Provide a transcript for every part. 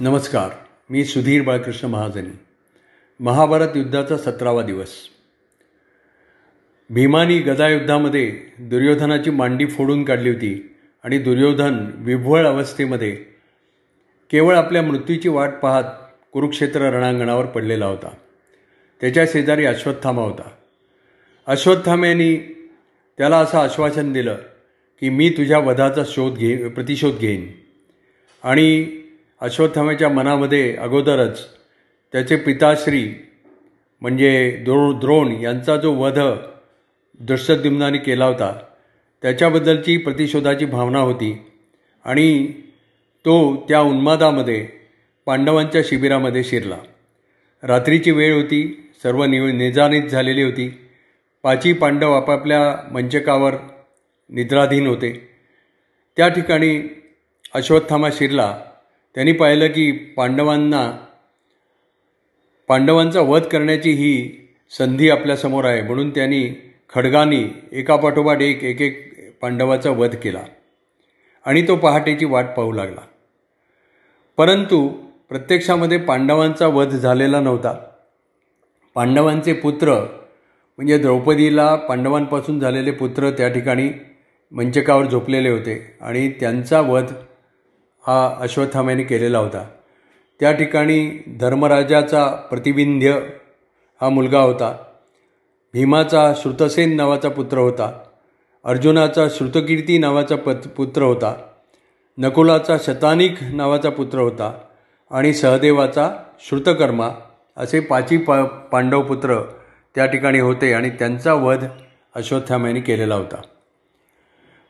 नमस्कार मी सुधीर बाळकृष्ण महाजनी. महाभारत युद्धाचा सतरावा दिवस. भीमानी गदायुद्धामध्ये दुर्योधनाची मांडी फोडून काढली होती आणि दुर्योधन विभ्वळ अवस्थेमध्ये केवळ आपल्या मृत्यूची वाट पाहत कुरुक्षेत्र रणांगणावर पडलेला होता. त्याच्या शेजारी अश्वत्थामा होता. अश्वत्थाम्यानी त्याला असं आश्वासन दिलं की मी तुझ्या वधाचा शोध घे प्रतिशोध घेईन. आणि अश्वत्थाम्याच्या मनामध्ये अगोदरच त्याचे पिताश्री म्हणजे द्रो द्रोण यांचा जो वध दृष्टद्युम्नाने केला होता त्याच्याबद्दलची प्रतिशोधाची भावना होती. आणि तो त्या उन्मादामध्ये पांडवांच्या शिबिरामध्ये शिरला. रात्रीची वेळ होती सर्व नि निजानीत झालेली होती. पाची पांडव आपापल्या मंचकावर निद्राधीन होते. त्या ठिकाणी अश्वत्थामा शिरला. त्यांनी पाहिलं की पांडवांना पांडवांचा वध करण्याची ही संधी आपल्यासमोर आहे. म्हणून त्यांनी खडगानी एकापाठोपाठ एक एक एक पांडवाचा वध केला. आणि तो पहाटेची वाट पाहू लागला. परंतु प्रत्यक्षामध्ये पांडवांचा वध झालेला नव्हता. पांडवांचे पुत्र म्हणजे द्रौपदीला पांडवांपासून झालेले पुत्र त्या ठिकाणी मंचकावर झोपलेले होते. आणि त्यांचा वध हा अश्वत्थाम्याने केलेला होता. त्या ठिकाणी धर्मराजाचा प्रतिबिंध्य हा मुलगा होता. भीमाचा श्रुतसेन नावाचा पुत्र होता. अर्जुनाचा श्रुतकीर्ती नावाचा पत पुत्र होता. नकुलाचा शतानिक नावाचा पुत्र होता. आणि सहदेवाचा श्रुतकर्मा असे पाची पा पांडवपुत्र त्या ठिकाणी होते आणि त्यांचा वध अश्वत्थाम्याने केलेला होता.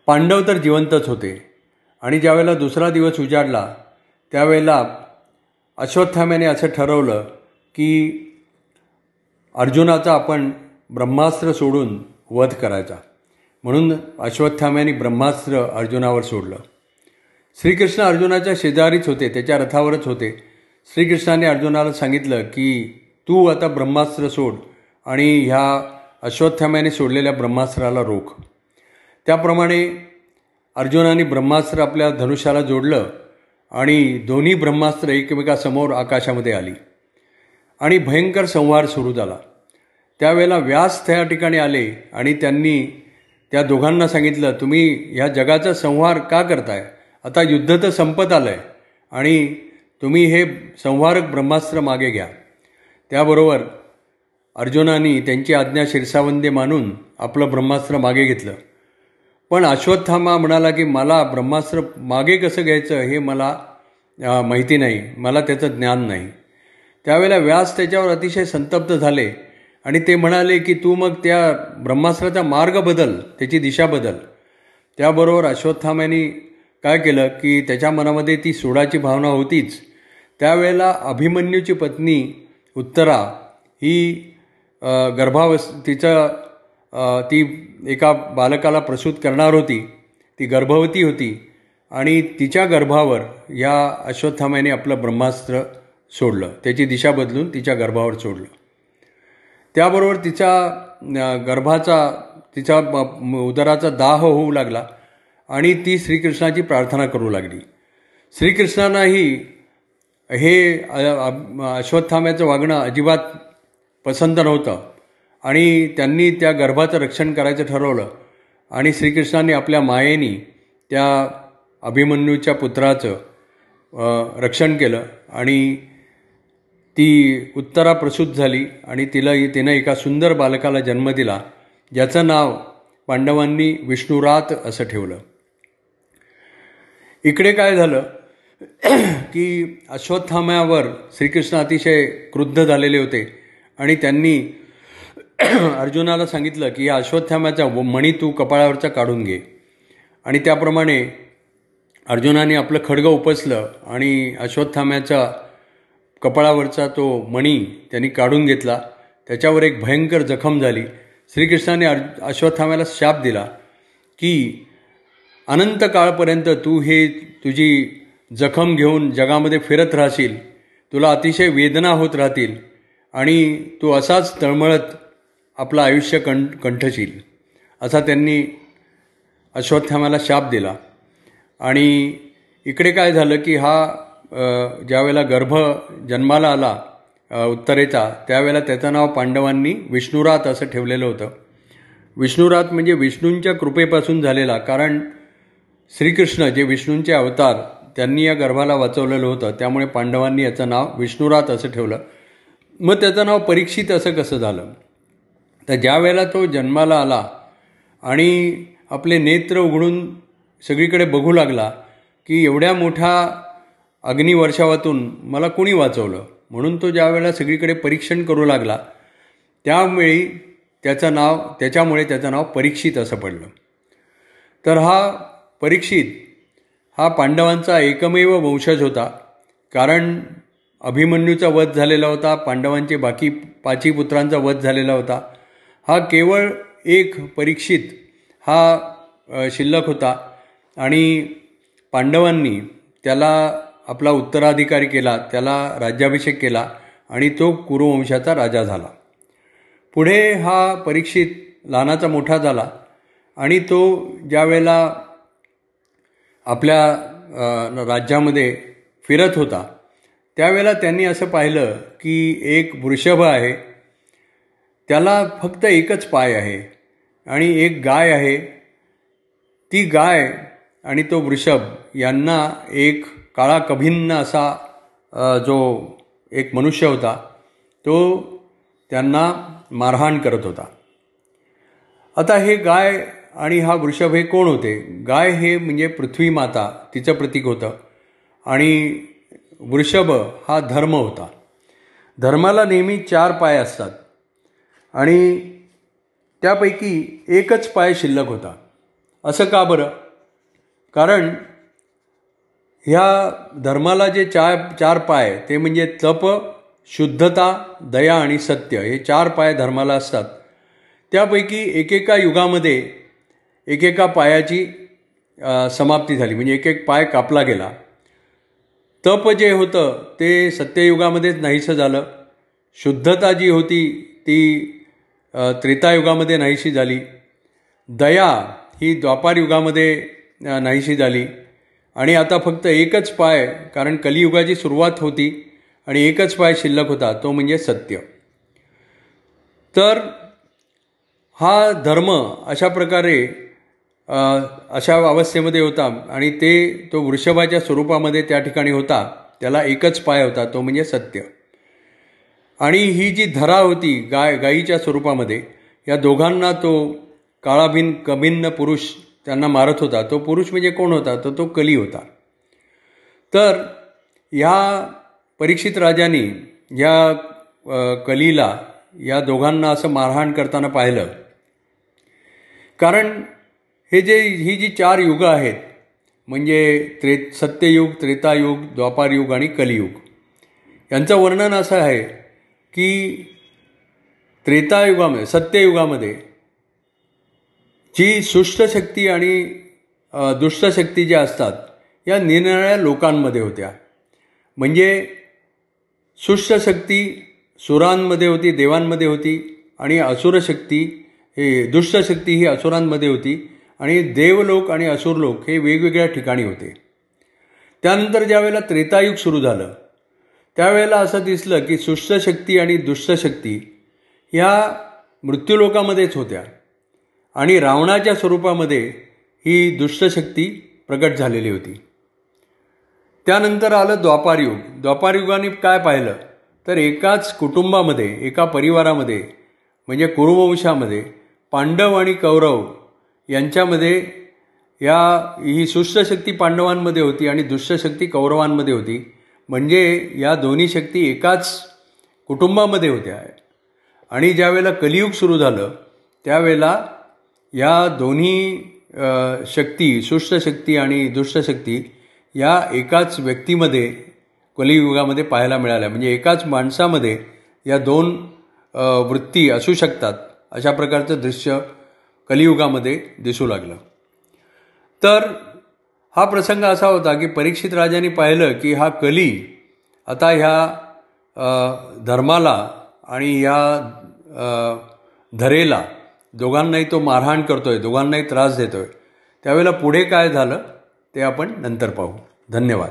पांडव तर जिवंतच होते. आणि ज्यावेळेला दुसरा दिवस उजाडला त्यावेळेला अश्वत्थाम्याने असं ठरवलं की अर्जुनाचा आपण ब्रह्मास्त्र सोडून वध करायचा. म्हणून अश्वत्थाम्याने ब्रह्मास्त्र अर्जुनावर सोडलं. श्रीकृष्ण अर्जुनाच्या शेजारीच होते त्याच्या रथावरच होते. श्रीकृष्णाने अर्जुनाला सांगितलं की तू आता ब्रह्मास्त्र सोड आणि ह्या अश्वत्थाम्याने सोडलेल्या ब्रह्मास्त्राला रोख. त्याप्रमाणे अर्जुनाने ब्रह्मास्त्र आपल्या धनुष्याला जोडलं आणि दोन्ही ब्रह्मास्त्र एकमेकासमोर आकाशामध्ये आली. आणि भयंकर संहार सुरू झाला. त्यावेळेला व्यास त्या ठिकाणी आले आणि त्यांनी त्या दोघांना सांगितलं तुम्ही ह्या जगाचा संहार का करताय? आता युद्ध तर संपत आलं आहे आणि तुम्ही हे संहारक ब्रह्मास्त्र मागे घ्या. त्याबरोबर अर्जुनानी त्यांची आज्ञा शिरसावंदे मानून आपलं ब्रह्मास्त्र मागे घेतलं. पण अश्वत्थामा म्हणाला की मला ब्रह्मास्त्र मागे कसं घ्यायचं हे मला माहिती नाही. मला त्याचं ज्ञान नाही. त्यावेळेला व्यास त्याच्यावर अतिशय संतप्त झाले आणि ते म्हणाले की तू मग त्या ब्रह्मास्त्राचा मार्ग बदल त्याची दिशा बदल. त्याबरोबर अश्वत्थाम्याने काय केलं की त्याच्या मनामध्ये ती सोडाची भावना होतीच. त्यावेळेला अभिमन्यूची पत्नी उत्तरा ही गर्भावस्थ तिचं ती एका बालकाला प्रसूत करणार होती. ती गर्भवती होती आणि तिच्या गर्भावर या अश्वत्थाम्याने आपलं ब्रह्मास्त्र सोडलं. त्याची दिशा बदलून तिच्या गर्भावर सोडलं. त्याबरोबर तिच्या गर्भाचा तिच्या उदराचा दाह होऊ लागला आणि ती श्रीकृष्णाची प्रार्थना करू लागली. श्रीकृष्णांनाही हे अश्वत्थाम्याचं वागणं अजिबात पसंत नव्हतं. आणि त्यांनी त्या गर्भाचं रक्षण करायचं ठरवलं. आणि श्रीकृष्णाने आपल्या मायेनी त्या अभिमन्यूच्या पुत्राचं रक्षण केलं. आणि ती उत्तरा प्रसूत झाली आणि तिला तिनं एका सुंदर बालकाला जन्म दिला ज्याचं नाव पांडवांनी विष्णुरात असं ठेवलं. इकडे काय झालं? की अश्वत्थाम्यावर श्रीकृष्ण अतिशय क्रुद्ध झालेले होते आणि त्यांनी अर्जुनाला सांगितलं की या अश्वत्थामाचा मणी तू कपाळावरचा काढून घे. आणि त्याप्रमाणे अर्जुनाने आपलं खडगं उपसलं आणि अश्वत्थाम्याचा कपाळावरचा तो मणी त्यांनी काढून घेतला. त्याच्यावर एक भयंकर जखम झाली. श्रीकृष्णाने अर् अश्वत्थाम्याला शाप दिला की अनंत काळपर्यंत तू हे तुझी जखम घेऊन जगामध्ये फिरत राहशील. तुला अतिशय वेदना होत राहतील. आणि तू असाच तळमळत आपलं आयुष्य कं कंठशील. असा त्यांनी अश्वत्थामाला शाप दिला. आणि इकडे काय झालं की हा ज्यावेळेला गर्भ जन्माला आला उत्तरेचा त्यावेळेला त्याचं नाव पांडवांनी विष्णुरात असं ठेवलेलं होतं. विष्णुरात म्हणजे विष्णूंच्या कृपेपासून झालेला कारण श्रीकृष्ण जे विष्णूंचे अवतार त्यांनी या गर्भाला वाचवलेलं होतं. त्यामुळे पांडवांनी याचं नाव विष्णुरात असं ठेवलं. मग त्याचं नाव परीक्षित असं कसं झालं? तर ज्या वेळेला तो जन्माला आला आणि आपले नेत्र उघडून सगळीकडे बघू लागला की एवढ्या मोठ्या अग्निवर्षावातून मला कुणी वाचवलं? म्हणून तो ज्या वेळेला सगळीकडे परीक्षण करू लागला त्यावेळी त्याचं नाव त्याच्यामुळे त्याचं नाव परीक्षित असं पडलं. तर हा परीक्षित हा पांडवांचा एकमेव वंशज होता कारण अभिमन्यूचा वध झालेला होता पांडवांचे बाकी पाची पुत्रांचा वध झालेला होता. हा केवळ एक परीक्षित हा शिल्लक होता आणि पांडवांनी त्याला आपला उत्तराधिकारी केला त्याला राज्याभिषेक केला आणि तो कुरुवंशाचा राजा झाला. पुढे हा परीक्षित लहानाचा मोठा झाला आणि तो ज्या वेळेला आपल्या राज्यामध्ये फिरत होता त्यावेळेला त्यांनी असं पाहिलं की एक वृषभ आहे त्याला फक्त एकच पाय आहे आणि एक गाय आहे. ती गाय आणि तो वृषभ यांना एक काळा कभिन्न असा जो एक मनुष्य होता तो त्यांना मारहाण करत होता. आता हे गाय आणि हा वृषभ हे कोण होते? गाय हे म्हणजे पृथ्वी माता तिचं प्रतीक होतं. आणि वृषभ हा धर्म होता. धर्माला नेहमी चार पाय असतात. आणि त्यापैकी एकच पाय शिल्लक होता. असं का बरं? कारण ह्या धर्माला जे चार चार पाय ते म्हणजे तप शुद्धता दया आणि सत्य हे चार पाय धर्माला असतात. त्यापैकी एकेका युगामध्ये एकेका पायाची समाप्ती झाली. म्हणजे एक एक पाय कापला गेला. तप जे होतं ते सत्ययुगामध्येच नाहीसं झालं. शुद्धता जी होती ती त्रेतायुगामध्ये नाहीशी झाली. दया ही द्वापार युगामध्ये नाहीशी झाली. आणि आता फक्त एकच पाय कारण कलियुगाची सुरुवात होती आणि एकच पाय शिल्लक होता तो म्हणजे सत्य. तर हा धर्म अशा प्रकारे अशा अवस्थेमध्ये होता आणि ते तो वृषभाच्या स्वरूपामध्ये त्या ठिकाणी होता. त्याला एकच पाय होता तो म्हणजे सत्य. आणि ही जी धरा होती गाय गायीच्या स्वरूपामध्ये या दोघांना तो काळाभिन कभिन्न पुरुष त्यांना मारत होता. तो पुरुष म्हणजे कोण होता? तर तो कली होता. तर ह्या परीक्षित राजाने या कलीला या दोघांना असं मारहाण करताना पाहिलं. कारण हे जे ही जी चार युगं आहेत म्हणजे त्रे सत्ययुग त्रेतायुग द्वापारयुग आणि कलियुग यांचं वर्णन असं आहे की त्रेतायुगामध्ये सत्ययुगामध्ये जी सुष्ट शक्ती आणि दुष्टशक्ती दुष्ट शक्ती ज्या असतात या निरनिराळ्या लोकांमध्ये होत्या. म्हणजे सुष्ट शक्ती सुरांमध्ये होती देवांमध्ये होती आणि असुरशक्ती हे दुष्ट शक्ती ही असुरांमध्ये होती आणि देवलोक आणि असुरलोक हे वेगवेगळ्या ठिकाणी होते. त्यानंतर ज्या वेळेला त्रेतायुग सुरू झालं त्यावेळेला असं दिसलं की सुष्ट शक्ती आणि दुष्ट शक्ती ह्या मृत्यूलोकामध्येच होत्या. आणि रावणाच्या स्वरूपामध्ये ही दुष्टशक्ती प्रकट झालेली होती. त्यानंतर आलं द्वापारयुग. द्वापारयुगाने काय पाहिलं? तर एकाच कुटुंबामध्ये एका परिवारामध्ये म्हणजे कुरुवंशामध्ये पांडव आणि कौरव यांच्यामध्ये या ही सुष्टशक्ती पांडवांमध्ये होती आणि दुष्टशक्ती कौरवांमध्ये होती. म्हणजे या दोन्ही शक्ती एकाच कुटुंबामध्ये होत्या. आणि ज्यावेळेला कलियुग सुरू झालं त्यावेळेला या दोन्ही शक्ती सुष्टशक्ती आणि दुष्टशक्ती या एकाच व्यक्तीमध्ये कलियुगामध्ये पाहायला मिळाल्या. म्हणजे एकाच माणसामध्ये या दोन वृत्ती असू शकतात अशा प्रकारचं दृश्य कलियुगामध्ये दिसू लागलं. तर हा प्रसंग असा होता की परीक्षित राजाने पाहिलं की हा कली आता ह्या धर्माला आणि ह्या धरेला दोघांनाही तो मारहाण करतो आहे दोघांनाही त्रास देतो आहे त्यावेळेला पुढे काय झालं ते आपण नंतर पाहू. धन्यवाद.